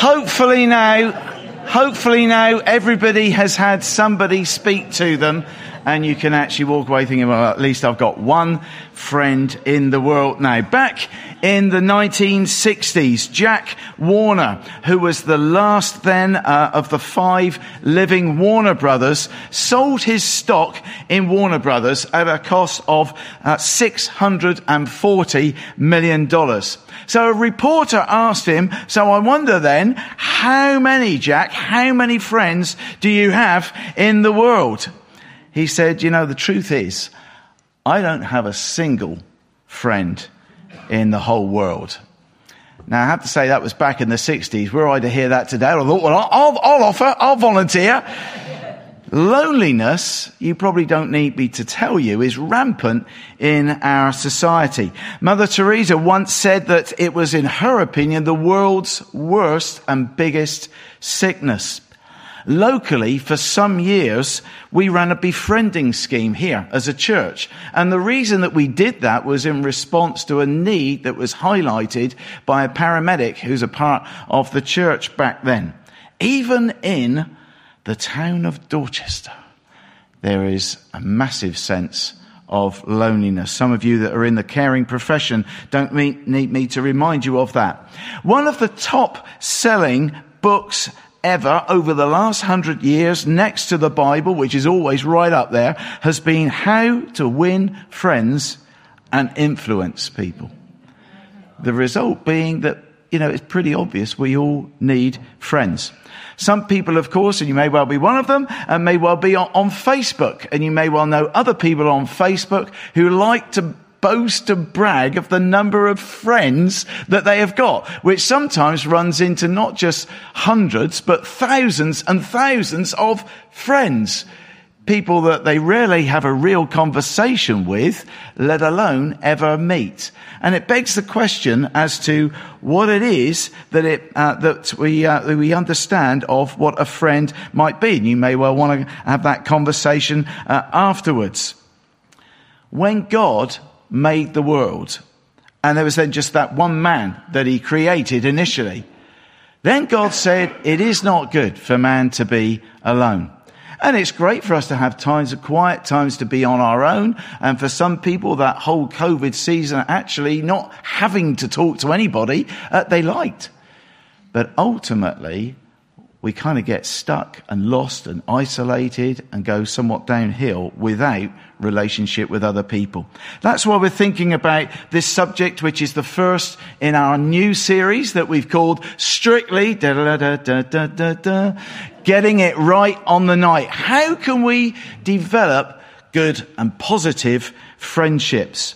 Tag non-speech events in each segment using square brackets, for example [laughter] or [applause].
hopefully now, hopefully now everybody has had somebody speak to them and you can actually walk away thinking, well, at least I've got one friend in the world now. Back in the 1960s, Jack Warner, who was the last then uh, of the five living Warner brothers, sold his stock in Warner brothers at a cost of uh, $640 million. So a reporter asked him, so I wonder then, how many, Jack, how many friends do you have in the world? He said, you know, the truth is, I don't have a single friend in the whole world. Now, I have to say that was back in the 60s. Were I to hear that today, I thought, well, I'll, I'll offer, I'll volunteer. Loneliness, you probably don't need me to tell you, is rampant in our society. Mother Teresa once said that it was, in her opinion, the world's worst and biggest sickness. Locally, for some years, we ran a befriending scheme here as a church. And the reason that we did that was in response to a need that was highlighted by a paramedic who's a part of the church back then. Even in the town of Dorchester, there is a massive sense of loneliness. Some of you that are in the caring profession don't need me to remind you of that. One of the top selling books ever over the last hundred years next to the Bible, which is always right up there, has been how to win friends and influence people. The result being that, you know, it's pretty obvious we all need friends. Some people, of course, and you may well be one of them, and may well be on, on Facebook, and you may well know other people on Facebook who like to boast and brag of the number of friends that they have got, which sometimes runs into not just hundreds, but thousands and thousands of friends. People that they rarely have a real conversation with, let alone ever meet. And it begs the question as to what it is that it, uh, that we, uh, that we understand of what a friend might be. And you may well want to have that conversation uh, afterwards. When God made the world. And there was then just that one man that he created initially. Then God said, it is not good for man to be alone. And it's great for us to have times of quiet, times to be on our own. And for some people, that whole COVID season, actually not having to talk to anybody, uh, they liked. But ultimately, we kind of get stuck and lost and isolated and go somewhat downhill without relationship with other people. That's why we're thinking about this subject, which is the first in our new series that we've called Strictly Getting It Right on the Night. How can we develop good and positive friendships?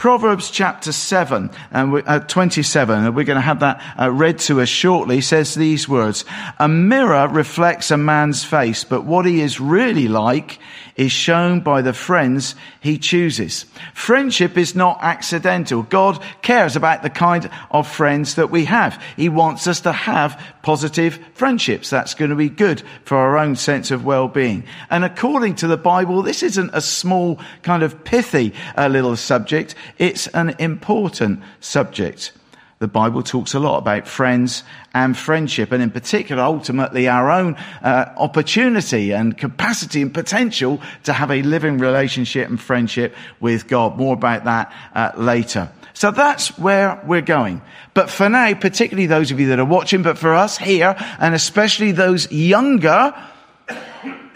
Proverbs chapter 7 and we, uh, 27, and we're going to have that uh, read to us shortly, says these words. A mirror reflects a man's face, but what he is really like is shown by the friends he chooses. Friendship is not accidental. God cares about the kind of friends that we have. He wants us to have positive friendships. That's going to be good for our own sense of well-being. And according to the Bible, this isn't a small kind of pithy uh, little subject. It's an important subject. The Bible talks a lot about friends and friendship, and in particular, ultimately, our own uh, opportunity and capacity and potential to have a living relationship and friendship with God. More about that uh, later. So that's where we're going. But for now, particularly those of you that are watching, but for us here, and especially those younger,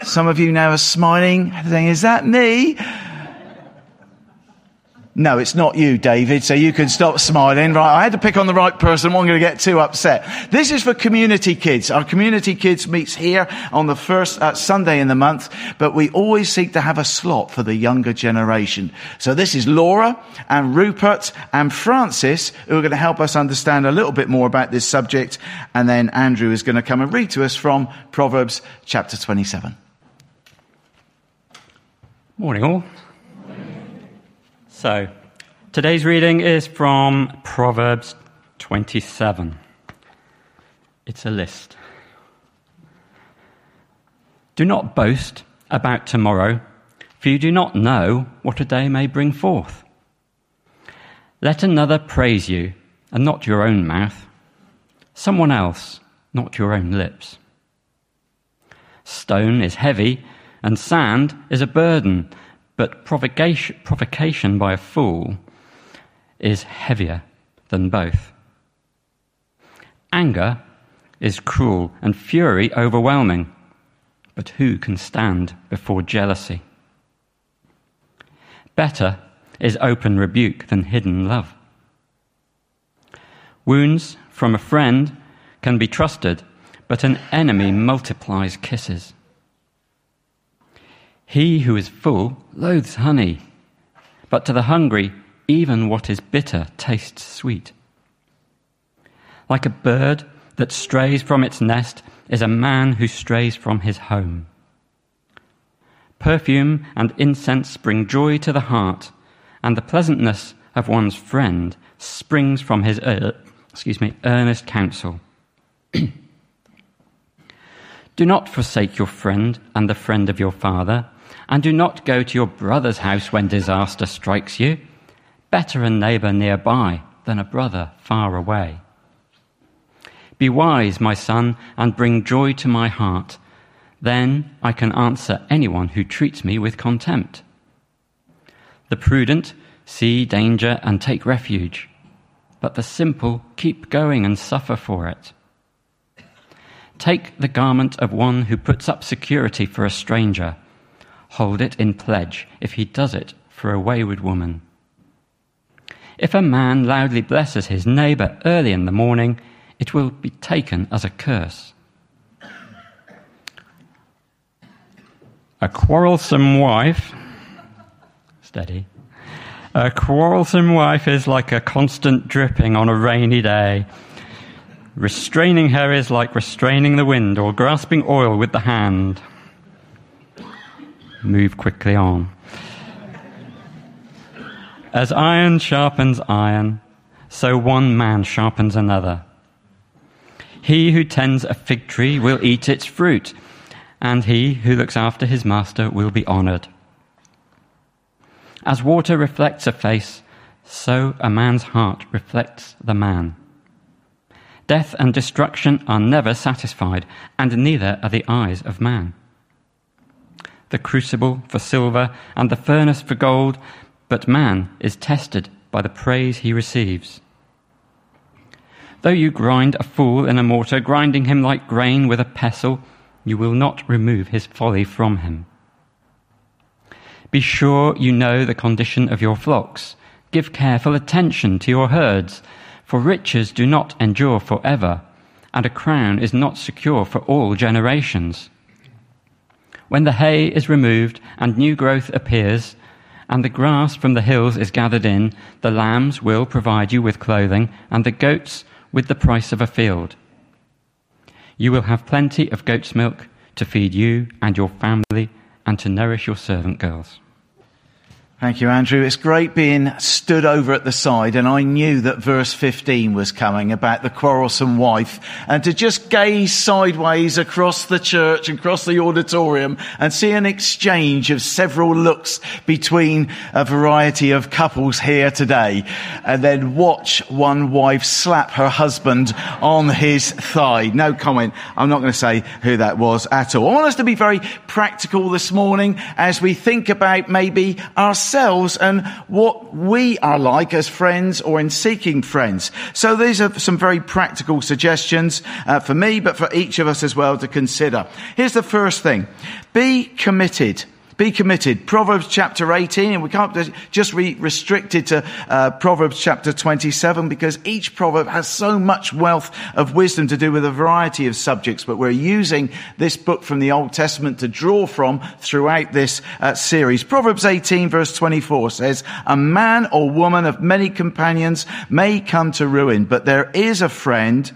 some of you now are smiling, saying, is that me? No, it's not you, David, so you can stop smiling. Right, I had to pick on the right person. I'm not going to get too upset. This is for community kids. Our community kids meets here on the first uh, Sunday in the month, but we always seek to have a slot for the younger generation. So this is Laura and Rupert and Francis who are going to help us understand a little bit more about this subject. And then Andrew is going to come and read to us from Proverbs chapter 27. Morning all. So, today's reading is from Proverbs 27. It's a list. Do not boast about tomorrow, for you do not know what a day may bring forth. Let another praise you, and not your own mouth. Someone else, not your own lips. Stone is heavy, and sand is a burden, but provocation, provocation by a fool is heavier than both. Anger is cruel and fury overwhelming, but who can stand before jealousy? Better is open rebuke than hidden love. Wounds from a friend can be trusted, but an enemy multiplies kisses. He who is full loathes honey, but to the hungry, even what is bitter tastes sweet. Like a bird that strays from its nest is a man who strays from his home. Perfume and incense bring joy to the heart, and the pleasantness of one's friend springs from his uh, excuse me, earnest counsel. [clears throat] do not forsake your friend and the friend of your father, and do not go to your brother's house when disaster strikes you. Better a neighbor nearby than a brother far away. Be wise, my son, and bring joy to my heart. Then I can answer anyone who treats me with contempt. The prudent see danger and take refuge but the simple keep going and suffer for it. Take the garment of one who puts up security for a stranger. Hold it in pledge if he does it for a wayward woman. If a man loudly blesses his neighbor early in the morning, it will be taken as a curse. A quarrelsome wife, steady, a quarrelsome wife is like a constant dripping on a rainy day. Restraining her is like restraining the wind or grasping oil with the hand. Move quickly on. As iron sharpens iron, so one man sharpens another. He who tends a fig tree will eat its fruit, and he who looks after his master will be honored. As water reflects a face, so a man's heart reflects the man. Death and destruction are never satisfied, and neither are the eyes of man. The crucible for silver and the furnace for gold, but man is tested by the praise he receives. Though you grind a fool in a mortar, grinding him like grain with a pestle, you will not remove his folly from him. Be sure you know the condition of your flocks. Give careful attention to your herds, for riches do not endure forever, and a crown is not secure for all generations. When the hay is removed and new growth appears, and the grass from the hills is gathered in, the lambs will provide you with clothing, and the goats with the price of a field. You will have plenty of goat's milk to feed you and your family and to nourish your servant girls. Thank you, Andrew. It's great being stood over at the side, and I knew that verse 15 was coming about the quarrelsome wife, and to just gaze sideways across the church, and across the auditorium, and see an exchange of several looks between a variety of couples here today, and then watch one wife slap her husband on his thigh. No comment. I'm not going to say who that was at all. I want us to be very practical this morning as we think about maybe our ourselves and what we are like as friends or in seeking friends. So these are some very practical suggestions uh, for me, but for each of us as well to consider. Here's the first thing. Be committed be committed. Proverbs chapter 18, and we can't just be restricted to uh, Proverbs chapter 27 because each proverb has so much wealth of wisdom to do with a variety of subjects, but we're using this book from the Old Testament to draw from throughout this uh, series. Proverbs 18 verse 24 says, a man or woman of many companions may come to ruin, but there is a friend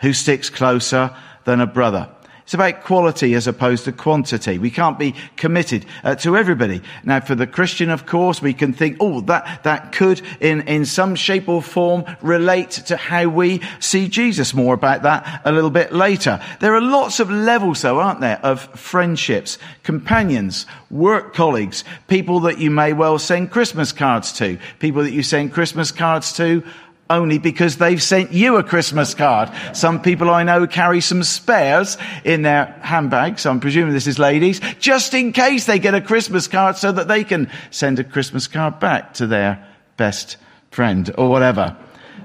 who sticks closer than a brother. It's about quality as opposed to quantity. We can't be committed uh, to everybody. Now, for the Christian, of course, we can think, oh, that, that could in, in some shape or form relate to how we see Jesus. More about that a little bit later. There are lots of levels, though, aren't there, of friendships, companions, work colleagues, people that you may well send Christmas cards to, people that you send Christmas cards to only because they've sent you a Christmas card. Some people I know carry some spares in their handbags. I'm presuming this is ladies, just in case they get a Christmas card so that they can send a Christmas card back to their best friend or whatever.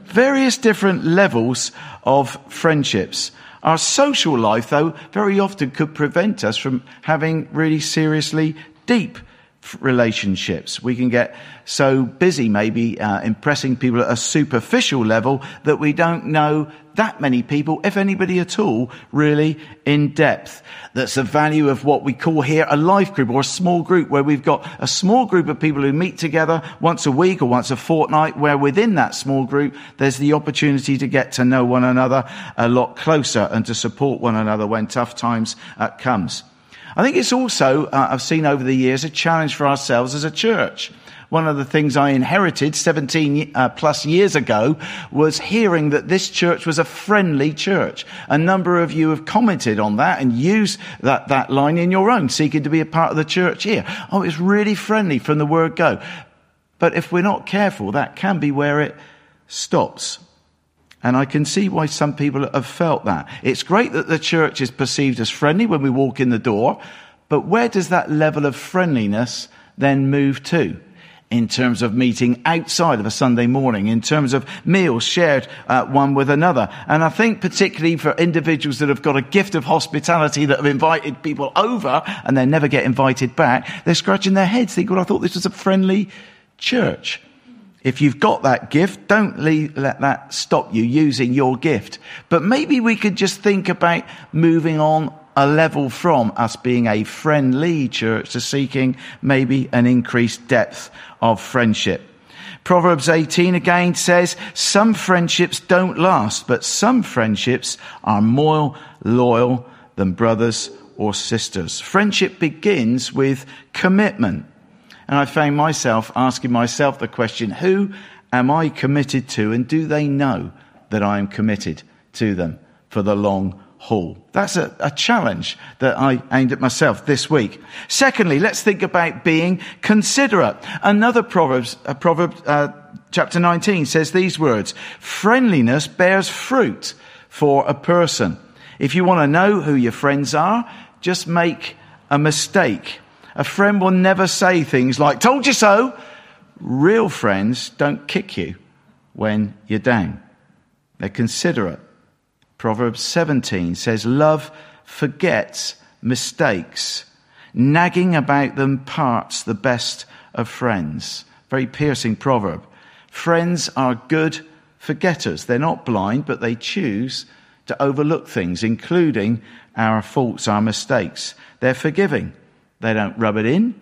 Various different levels of friendships. Our social life, though, very often could prevent us from having really seriously deep relationships. We can get so busy maybe uh, impressing people at a superficial level that we don't know that many people, if anybody at all, really in depth. That's the value of what we call here a life group or a small group where we've got a small group of people who meet together once a week or once a fortnight where within that small group there's the opportunity to get to know one another a lot closer and to support one another when tough times uh, comes. I think it's also, uh, I've seen over the years, a challenge for ourselves as a church. One of the things I inherited 17 uh, plus years ago was hearing that this church was a friendly church. A number of you have commented on that and used that, that line in your own, seeking to be a part of the church here. Oh, it's really friendly from the word go. But if we're not careful, that can be where it stops. And I can see why some people have felt that. It's great that the church is perceived as friendly when we walk in the door, but where does that level of friendliness then move to? In terms of meeting outside of a Sunday morning, in terms of meals shared uh, one with another. And I think particularly for individuals that have got a gift of hospitality that have invited people over and they never get invited back, they're scratching their heads thinking, well, I thought this was a friendly church. If you've got that gift, don't leave, let that stop you using your gift. But maybe we could just think about moving on a level from us being a friendly church to seeking maybe an increased depth of friendship. Proverbs 18 again says, some friendships don't last, but some friendships are more loyal than brothers or sisters. Friendship begins with commitment. And I found myself asking myself the question, who am I committed to? And do they know that I am committed to them for the long haul? That's a, a challenge that I aimed at myself this week. Secondly, let's think about being considerate. Another Proverbs, uh, Proverb, uh, chapter 19 says these words, friendliness bears fruit for a person. If you want to know who your friends are, just make a mistake a friend will never say things like, told you so. Real friends don't kick you when you're down. They're considerate. Proverbs 17 says, love forgets mistakes. Nagging about them parts the best of friends. Very piercing proverb. Friends are good forgetters. They're not blind, but they choose to overlook things, including our faults, our mistakes. They're forgiving. They don't rub it in,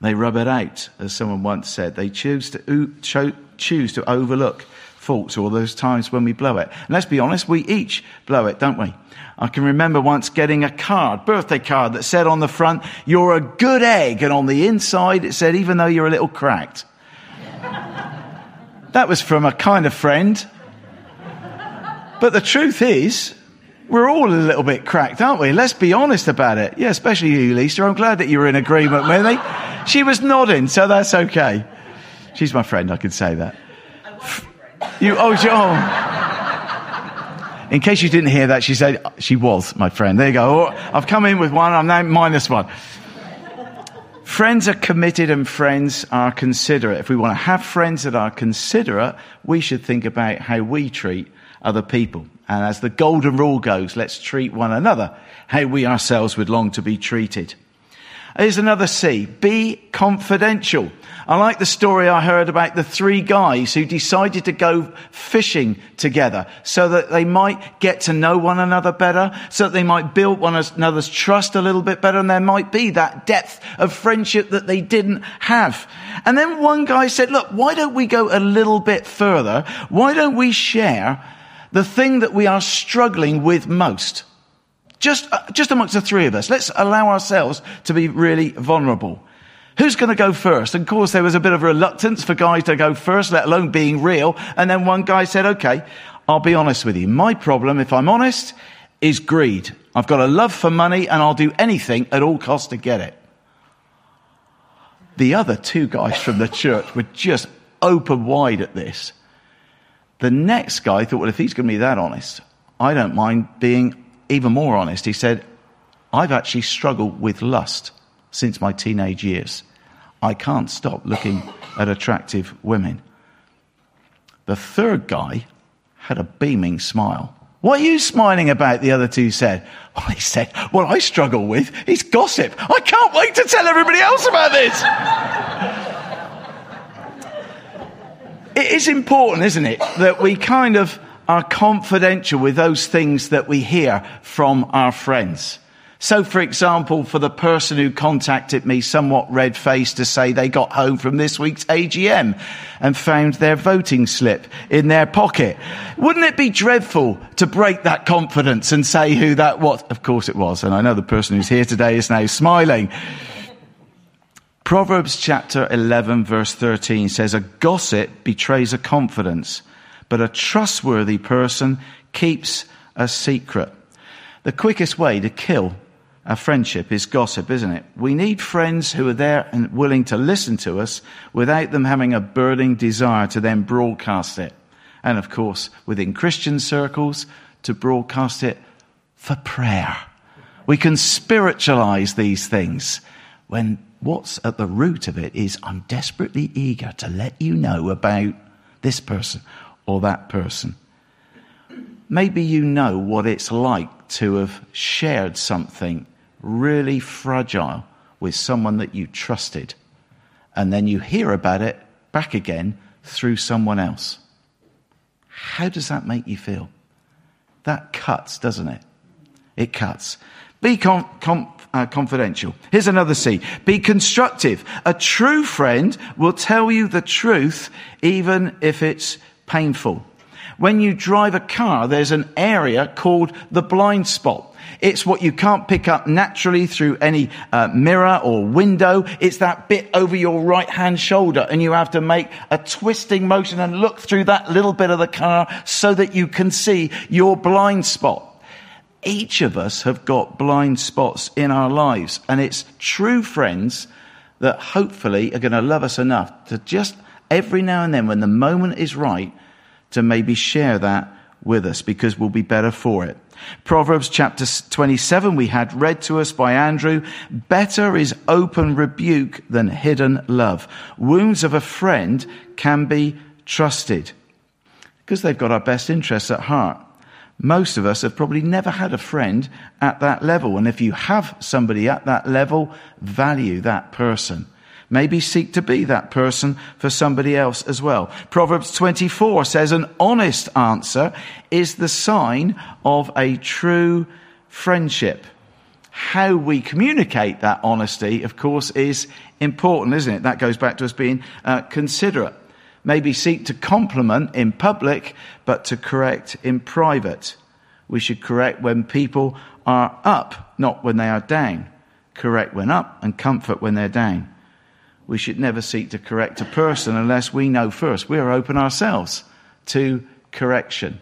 they rub it out, as someone once said. They choose to, cho- choose to overlook faults or those times when we blow it. And let's be honest, we each blow it, don't we? I can remember once getting a card, birthday card that said on the front, you're a good egg. And on the inside it said, even though you're a little cracked. [laughs] that was from a kind of friend. But the truth is, we're all a little bit cracked, aren't we? Let's be honest about it. Yeah, especially you, Lisa. I'm glad that you were in agreement with me. She was nodding, so that's okay. She's my friend, I can say that. You, oh, oh. In case you didn't hear that, she said she was my friend. There you go. Oh, I've come in with one, I'm now minus one. Friends are committed and friends are considerate. If we want to have friends that are considerate, we should think about how we treat other people. And as the golden rule goes, let's treat one another how we ourselves would long to be treated. Here's another C. Be confidential. I like the story I heard about the three guys who decided to go fishing together so that they might get to know one another better, so that they might build one another's trust a little bit better, and there might be that depth of friendship that they didn't have. And then one guy said, look, why don't we go a little bit further? Why don't we share the thing that we are struggling with most. Just, uh, just amongst the three of us. Let's allow ourselves to be really vulnerable. Who's going to go first? And of course, there was a bit of reluctance for guys to go first, let alone being real. And then one guy said, okay, I'll be honest with you. My problem, if I'm honest, is greed. I've got a love for money and I'll do anything at all costs to get it. The other two guys from the church were just open wide at this. The next guy thought, well, if he's going to be that honest, I don't mind being even more honest. He said, I've actually struggled with lust since my teenage years. I can't stop looking at attractive women. The third guy had a beaming smile. What are you smiling about? The other two said. Well, he said, What I struggle with is gossip. I can't wait to tell everybody else about this. It is important, isn't it, that we kind of are confidential with those things that we hear from our friends. So, for example, for the person who contacted me somewhat red faced to say they got home from this week's AGM and found their voting slip in their pocket, wouldn't it be dreadful to break that confidence and say who that was? Of course it was. And I know the person who's here today is now smiling. Proverbs chapter 11 verse 13 says, A gossip betrays a confidence, but a trustworthy person keeps a secret. The quickest way to kill a friendship is gossip, isn't it? We need friends who are there and willing to listen to us without them having a burning desire to then broadcast it. And of course, within Christian circles, to broadcast it for prayer. We can spiritualize these things when what's at the root of it is I'm desperately eager to let you know about this person or that person. Maybe you know what it's like to have shared something really fragile with someone that you trusted, and then you hear about it back again through someone else. How does that make you feel? That cuts, doesn't it? It cuts. Be com- com- uh, confidential. Here's another C. Be constructive. A true friend will tell you the truth even if it's painful. When you drive a car, there's an area called the blind spot. It's what you can't pick up naturally through any uh, mirror or window. It's that bit over your right hand shoulder and you have to make a twisting motion and look through that little bit of the car so that you can see your blind spot. Each of us have got blind spots in our lives and it's true friends that hopefully are going to love us enough to just every now and then when the moment is right to maybe share that with us because we'll be better for it. Proverbs chapter 27 we had read to us by Andrew. Better is open rebuke than hidden love. Wounds of a friend can be trusted because they've got our best interests at heart. Most of us have probably never had a friend at that level. And if you have somebody at that level, value that person. Maybe seek to be that person for somebody else as well. Proverbs 24 says an honest answer is the sign of a true friendship. How we communicate that honesty, of course, is important, isn't it? That goes back to us being uh, considerate. Maybe seek to compliment in public, but to correct in private. We should correct when people are up, not when they are down. Correct when up and comfort when they're down we should never seek to correct a person unless we know first we are open ourselves to correction.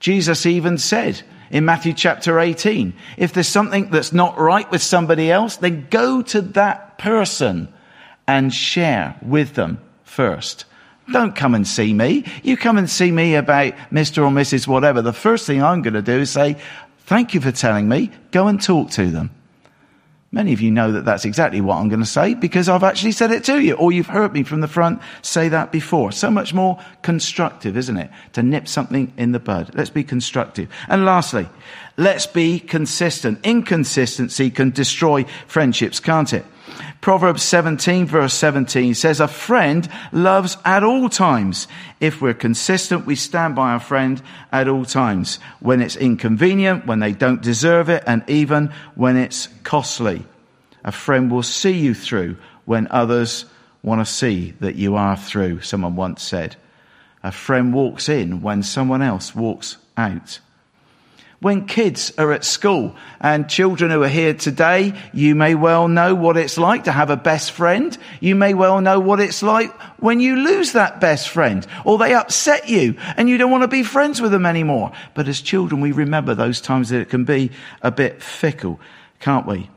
Jesus even said in Matthew chapter 18, if there's something that's not right with somebody else, then go to that person and share with them first. Don't come and see me. You come and see me about Mr. or Mrs. whatever. The first thing I'm going to do is say, thank you for telling me. Go and talk to them. Many of you know that that's exactly what I'm going to say because I've actually said it to you, or you've heard me from the front say that before. So much more constructive, isn't it? To nip something in the bud. Let's be constructive. And lastly, let's be consistent. Inconsistency can destroy friendships, can't it? Proverbs 17 verse 17 says, a friend loves at all times. If we're consistent, we stand by our friend at all times. When it's inconvenient, when they don't deserve it, and even when it's costly. A friend will see you through when others want to see that you are through, someone once said. A friend walks in when someone else walks out when kids are at school and children who are here today, you may well know what it's like to have a best friend. You may well know what it's like when you lose that best friend or they upset you and you don't want to be friends with them anymore. But as children, we remember those times that it can be a bit fickle, can't we?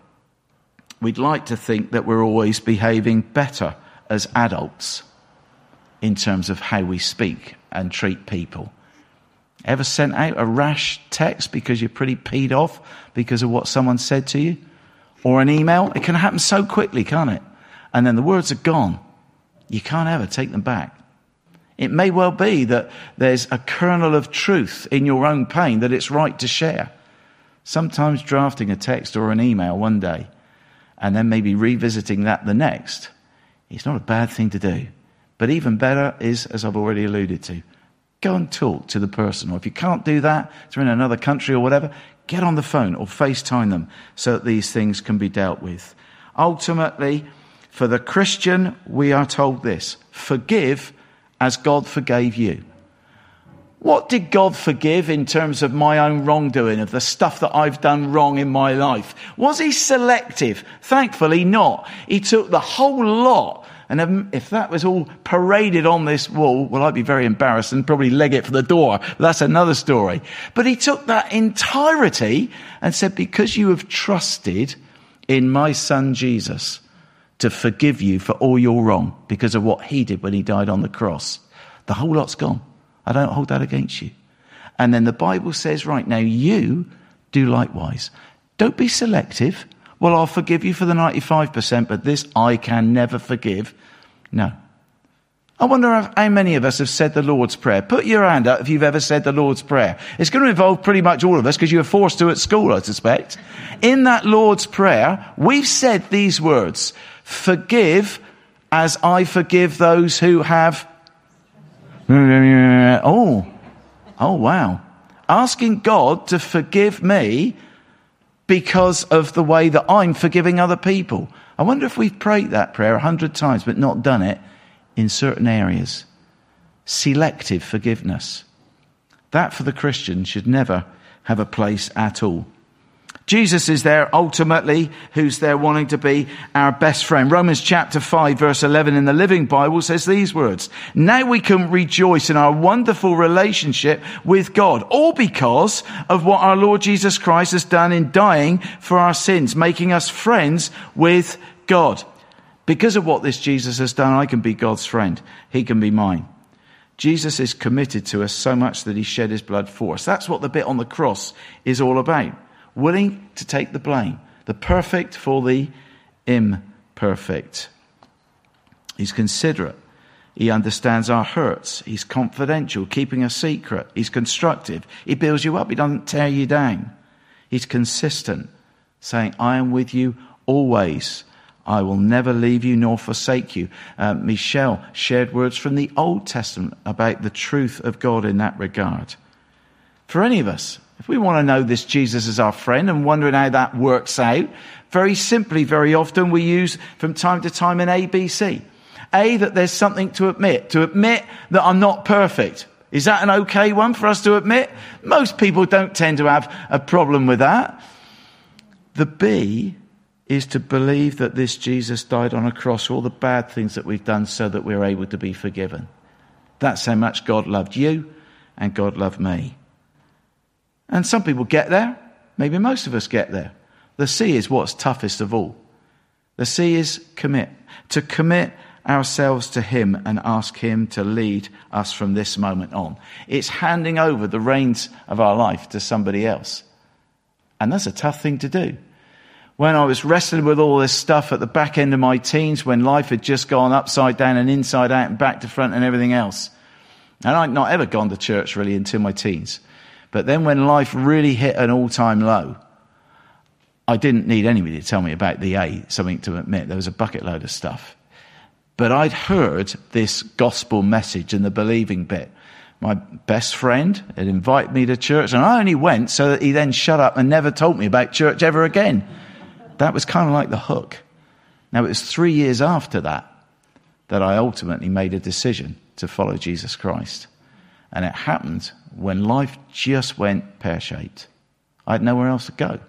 We'd like to think that we're always behaving better as adults in terms of how we speak and treat people. Ever sent out a rash text because you're pretty peed off because of what someone said to you? Or an email? It can happen so quickly, can't it? And then the words are gone. You can't ever take them back. It may well be that there's a kernel of truth in your own pain that it's right to share. Sometimes drafting a text or an email one day and then maybe revisiting that the next, it's not a bad thing to do. But even better is, as I've already alluded to, go and talk to the person. Or if you can't do that, they're in another country or whatever, get on the phone or FaceTime them so that these things can be dealt with. Ultimately, for the Christian, we are told this forgive as God forgave you. What did God forgive in terms of my own wrongdoing, of the stuff that I've done wrong in my life? Was he selective? Thankfully not. He took the whole lot. And if that was all paraded on this wall, well, I'd be very embarrassed and probably leg it for the door. That's another story. But he took that entirety and said, because you have trusted in my son Jesus to forgive you for all your wrong because of what he did when he died on the cross, the whole lot's gone. I don't hold that against you. And then the Bible says, right now, you do likewise. Don't be selective. Well, I'll forgive you for the 95%, but this I can never forgive. No. I wonder how many of us have said the Lord's Prayer. Put your hand up if you've ever said the Lord's Prayer. It's going to involve pretty much all of us because you were forced to at school, I suspect. In that Lord's Prayer, we've said these words, forgive as I forgive those who have [laughs] Oh, oh wow. Asking God to forgive me because of the way that I'm forgiving other people. I wonder if we've prayed that prayer a hundred times but not done it in certain areas. Selective forgiveness. That for the Christian should never have a place at all. Jesus is there ultimately, who's there wanting to be our best friend. Romans chapter 5 verse 11 in the Living Bible says these words. Now we can rejoice in our wonderful relationship with God, all because of what our Lord Jesus Christ has done in dying for our sins, making us friends with God. Because of what this Jesus has done, I can be God's friend. He can be mine. Jesus is committed to us so much that he shed his blood for us. That's what the bit on the cross is all about willing to take the blame, the perfect for the imperfect. He's considerate. He understands our hurts. He's confidential, keeping a secret. He's constructive. He builds you up. He doesn't tear you down. He's consistent, saying, I am with you always. I will never leave you nor forsake you. Uh, Michelle shared words from the Old Testament about the truth of God in that regard. For any of us, if we want to know this Jesus as our friend and wondering how that works out, very simply, very often we use from time to time an ABC. A, that there's something to admit, to admit that I'm not perfect. Is that an okay one for us to admit? Most people don't tend to have a problem with that. The B is to believe that this Jesus died on a cross for all the bad things that we've done so that we're able to be forgiven. That's how much God loved you and God loved me. And some people get there. Maybe most of us get there. The C is what's toughest of all. The C is commit. To commit ourselves to Him and ask Him to lead us from this moment on. It's handing over the reins of our life to somebody else. And that's a tough thing to do. When I was wrestling with all this stuff at the back end of my teens, when life had just gone upside down and inside out and back to front and everything else. And I'd not ever gone to church really until my teens. But then when life really hit an all time low, I didn't need anybody to tell me about the A, something to admit. There was a bucket load of stuff. But I'd heard this gospel message and the believing bit. My best friend had invited me to church, and I only went so that he then shut up and never told me about church ever again. That was kind of like the hook. Now, it was three years after that that I ultimately made a decision to follow Jesus Christ. And it happened when life just went pear shaped. I had nowhere else to go.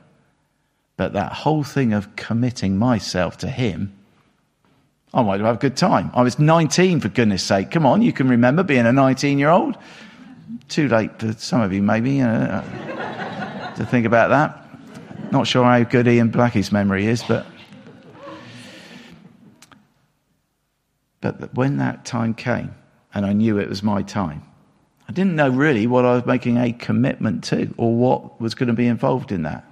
But that whole thing of committing myself to Him, I might have a good time. I was 19, for goodness sake. Come on, you can remember being a 19 year old. Too late for some of you, maybe, you know, to think about that. Not sure how good Ian Blackie's memory is, but. But when that time came, and I knew it was my time, I didn't know really what I was making a commitment to or what was going to be involved in that.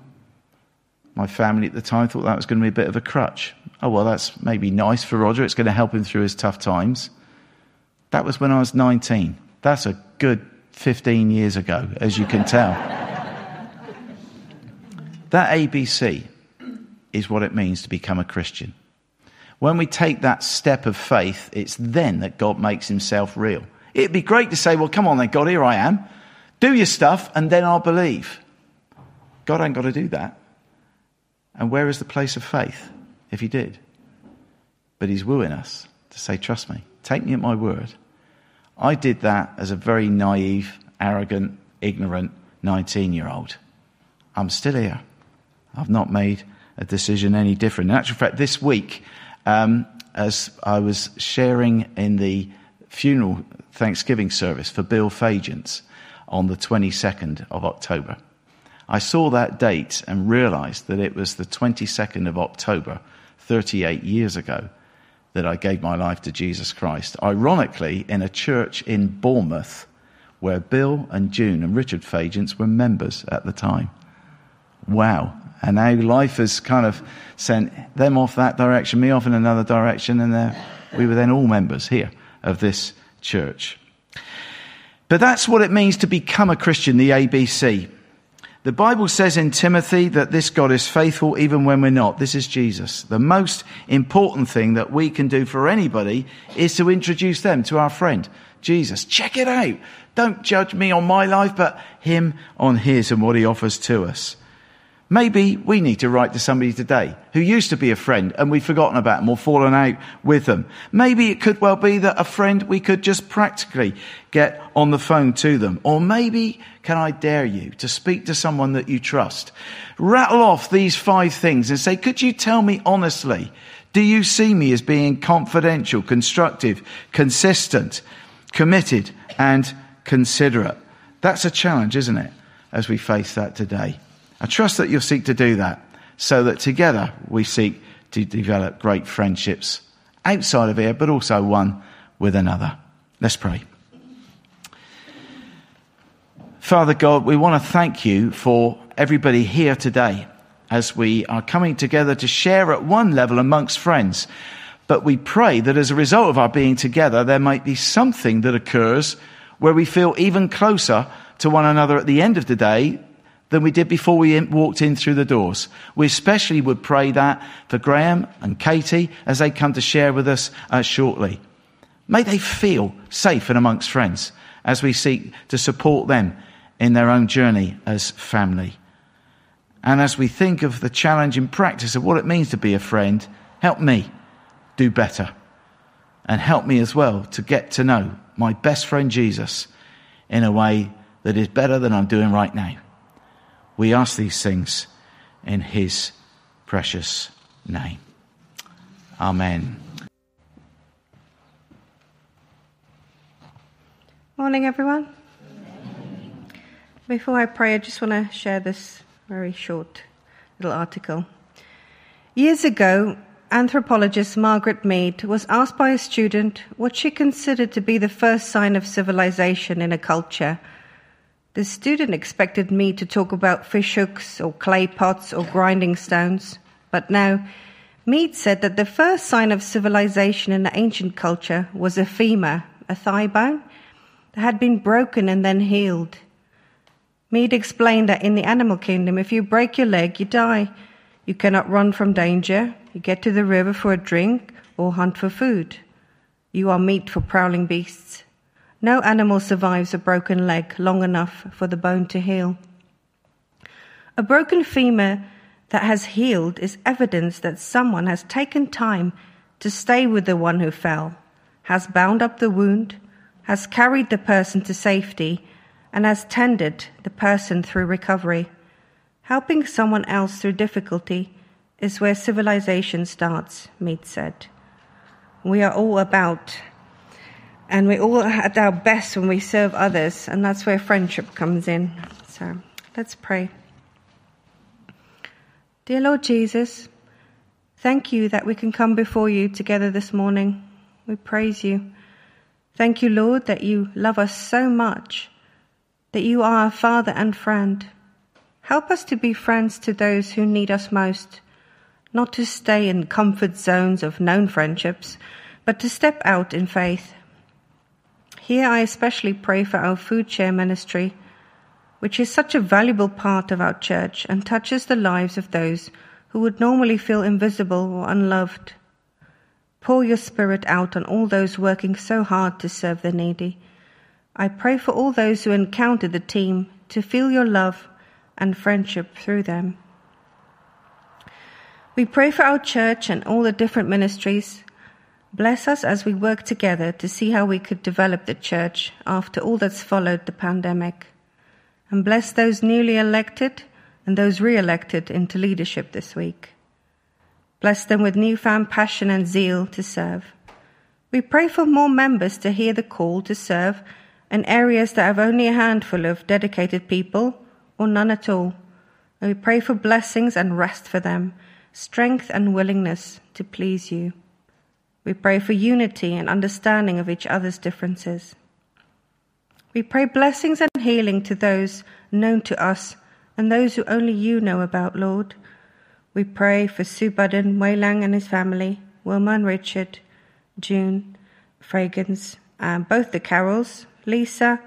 My family at the time thought that was going to be a bit of a crutch. Oh, well, that's maybe nice for Roger. It's going to help him through his tough times. That was when I was 19. That's a good 15 years ago, as you can tell. [laughs] that ABC is what it means to become a Christian. When we take that step of faith, it's then that God makes himself real. It'd be great to say, well, come on then, God, here I am. Do your stuff, and then I'll believe. God ain't got to do that. And where is the place of faith if he did? But he's wooing us to say, trust me, take me at my word. I did that as a very naive, arrogant, ignorant 19 year old. I'm still here. I've not made a decision any different. In actual fact, this week, um, as I was sharing in the funeral Thanksgiving service for Bill Fagans on the 22nd of October, I saw that date and realized that it was the 22nd of October, 38 years ago, that I gave my life to Jesus Christ. Ironically, in a church in Bournemouth where Bill and June and Richard Fagans were members at the time. Wow. And now life has kind of sent them off that direction, me off in another direction, and we were then all members here of this church. But that's what it means to become a Christian, the ABC. The Bible says in Timothy that this God is faithful even when we're not. This is Jesus. The most important thing that we can do for anybody is to introduce them to our friend, Jesus. Check it out. Don't judge me on my life, but him on his and what he offers to us. Maybe we need to write to somebody today who used to be a friend and we've forgotten about them or fallen out with them. Maybe it could well be that a friend we could just practically get on the phone to them. Or maybe can I dare you to speak to someone that you trust? Rattle off these five things and say, could you tell me honestly, do you see me as being confidential, constructive, consistent, committed and considerate? That's a challenge, isn't it? As we face that today. I trust that you'll seek to do that so that together we seek to develop great friendships outside of here, but also one with another. Let's pray. Father God, we want to thank you for everybody here today as we are coming together to share at one level amongst friends. But we pray that as a result of our being together, there might be something that occurs where we feel even closer to one another at the end of the day than we did before we walked in through the doors. We especially would pray that for Graham and Katie as they come to share with us uh, shortly. May they feel safe and amongst friends as we seek to support them in their own journey as family. And as we think of the challenge in practice of what it means to be a friend, help me do better. And help me as well to get to know my best friend Jesus in a way that is better than I'm doing right now. We ask these things in his precious name. Amen. Morning, everyone. Before I pray, I just want to share this very short little article. Years ago, anthropologist Margaret Mead was asked by a student what she considered to be the first sign of civilization in a culture the student expected me to talk about fish hooks or clay pots or grinding stones, but now Mead said that the first sign of civilization in the ancient culture was a femur, a thigh bone, that had been broken and then healed. Mead explained that in the animal kingdom, if you break your leg, you die. You cannot run from danger. You get to the river for a drink or hunt for food. You are meat for prowling beasts. No animal survives a broken leg long enough for the bone to heal. A broken femur that has healed is evidence that someone has taken time to stay with the one who fell, has bound up the wound, has carried the person to safety, and has tended the person through recovery. Helping someone else through difficulty is where civilization starts, Mead said. We are all about and we're all at our best when we serve others, and that's where friendship comes in. So let's pray. Dear Lord Jesus, thank you that we can come before you together this morning. We praise you. Thank you, Lord, that you love us so much, that you are our Father and friend. Help us to be friends to those who need us most, not to stay in comfort zones of known friendships, but to step out in faith. Here I especially pray for our food share ministry, which is such a valuable part of our church and touches the lives of those who would normally feel invisible or unloved. Pour your spirit out on all those working so hard to serve the needy. I pray for all those who encounter the team to feel your love and friendship through them. We pray for our church and all the different ministries. Bless us as we work together to see how we could develop the church after all that's followed the pandemic. And bless those newly elected and those re elected into leadership this week. Bless them with newfound passion and zeal to serve. We pray for more members to hear the call to serve in areas that have only a handful of dedicated people or none at all. And we pray for blessings and rest for them, strength and willingness to please you. We pray for unity and understanding of each other's differences. We pray blessings and healing to those known to us and those who only you know about, Lord. We pray for Sue Budden, Waylang and his family, Wilma and Richard, June, Fragans, and both the Carrolls, Lisa,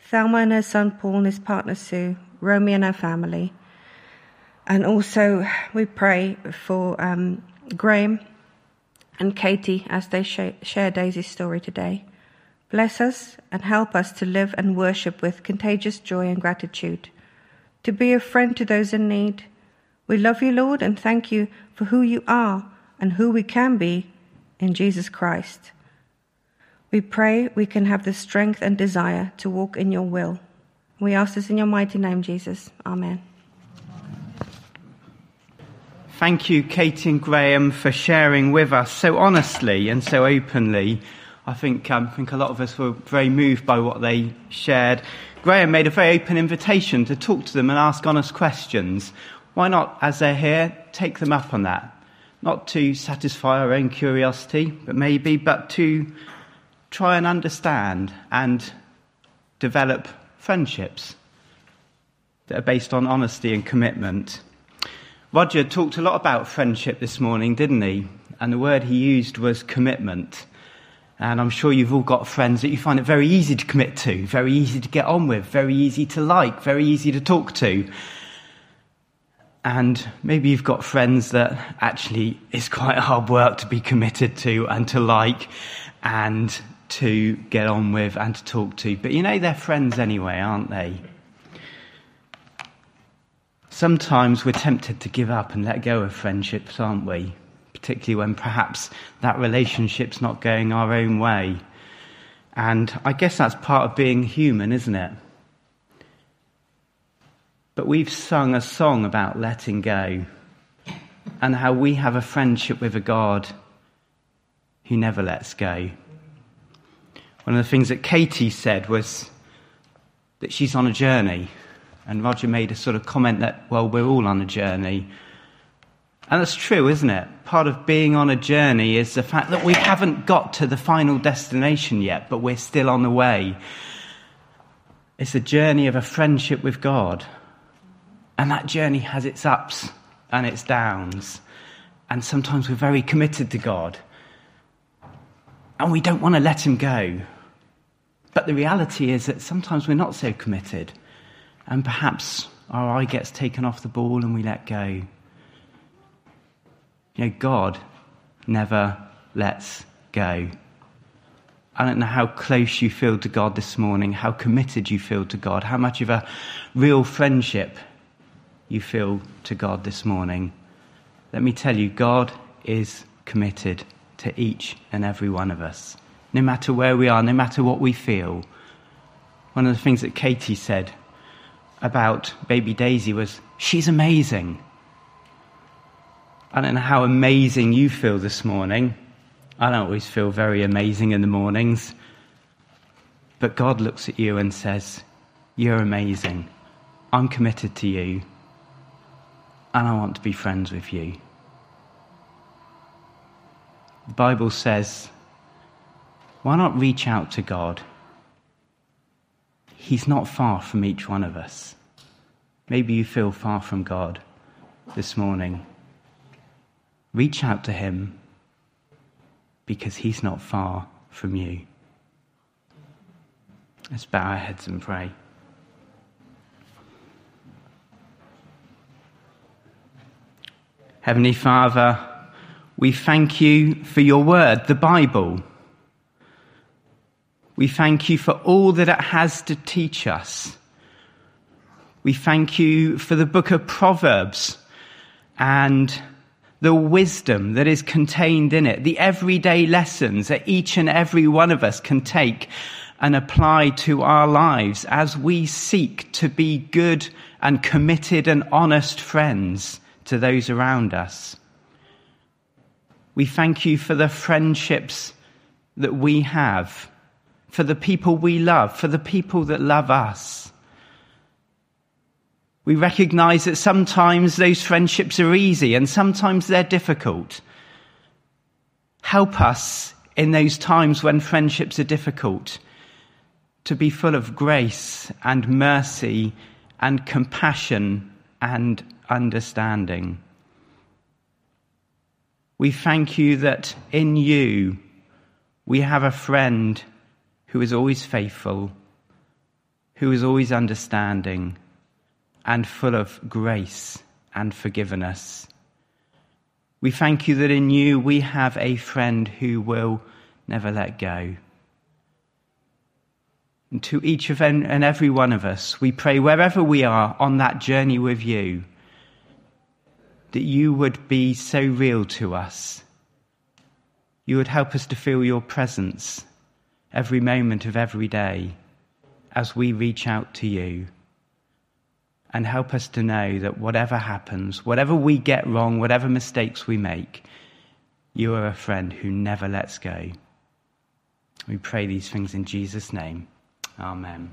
Thelma and her son Paul and his partner Sue, Romy and her family. And also we pray for um, Graham and Katie as they sh- share Daisy's story today. Bless us and help us to live and worship with contagious joy and gratitude, to be a friend to those in need, we love you, Lord, and thank you for who you are and who we can be in Jesus Christ. We pray we can have the strength and desire to walk in your will. We ask this in your mighty name, Jesus. Amen. Thank you, Katie and Graham, for sharing with us so honestly and so openly. I think, um, I think a lot of us were very moved by what they shared. Graham made a very open invitation to talk to them and ask honest questions why not, as they're here, take them up on that? Not to satisfy our own curiosity, but maybe, but to try and understand and develop friendships that are based on honesty and commitment. Roger talked a lot about friendship this morning, didn't he? And the word he used was commitment. And I'm sure you've all got friends that you find it very easy to commit to, very easy to get on with, very easy to like, very easy to talk to. And maybe you've got friends that actually it's quite hard work to be committed to and to like and to get on with and to talk to. But you know, they're friends anyway, aren't they? Sometimes we're tempted to give up and let go of friendships, aren't we? Particularly when perhaps that relationship's not going our own way. And I guess that's part of being human, isn't it? But we've sung a song about letting go and how we have a friendship with a God who never lets go. One of the things that Katie said was that she's on a journey. And Roger made a sort of comment that, well, we're all on a journey. And that's true, isn't it? Part of being on a journey is the fact that we haven't got to the final destination yet, but we're still on the way. It's a journey of a friendship with God. And that journey has its ups and its downs. And sometimes we're very committed to God. And we don't want to let Him go. But the reality is that sometimes we're not so committed. And perhaps our eye gets taken off the ball and we let go. You know, God never lets go. I don't know how close you feel to God this morning, how committed you feel to God, how much of a real friendship you feel to God this morning, let me tell you, God is committed to each and every one of us. No matter where we are, no matter what we feel. One of the things that Katie said about baby Daisy was, she's amazing. I don't know how amazing you feel this morning. I don't always feel very amazing in the mornings. But God looks at you and says, You're amazing. I'm committed to you and I want to be friends with you. The Bible says why not reach out to God? He's not far from each one of us. Maybe you feel far from God this morning. Reach out to Him because He's not far from you. Let's bow our heads and pray. Heavenly Father, we thank you for your word, the Bible. We thank you for all that it has to teach us. We thank you for the book of Proverbs and the wisdom that is contained in it, the everyday lessons that each and every one of us can take and apply to our lives as we seek to be good and committed and honest friends to those around us. We thank you for the friendships that we have, for the people we love, for the people that love us. We recognize that sometimes those friendships are easy and sometimes they're difficult. Help us in those times when friendships are difficult to be full of grace and mercy and compassion and understanding. We thank you that in you we have a friend who is always faithful, who is always understanding, and full of grace and forgiveness. We thank you that in you we have a friend who will never let go. And to each of and every one of us, we pray wherever we are on that journey with you, that you would be so real to us. You would help us to feel your presence every moment of every day as we reach out to you. And help us to know that whatever happens, whatever we get wrong, whatever mistakes we make, you are a friend who never lets go. We pray these things in Jesus' name. Amen.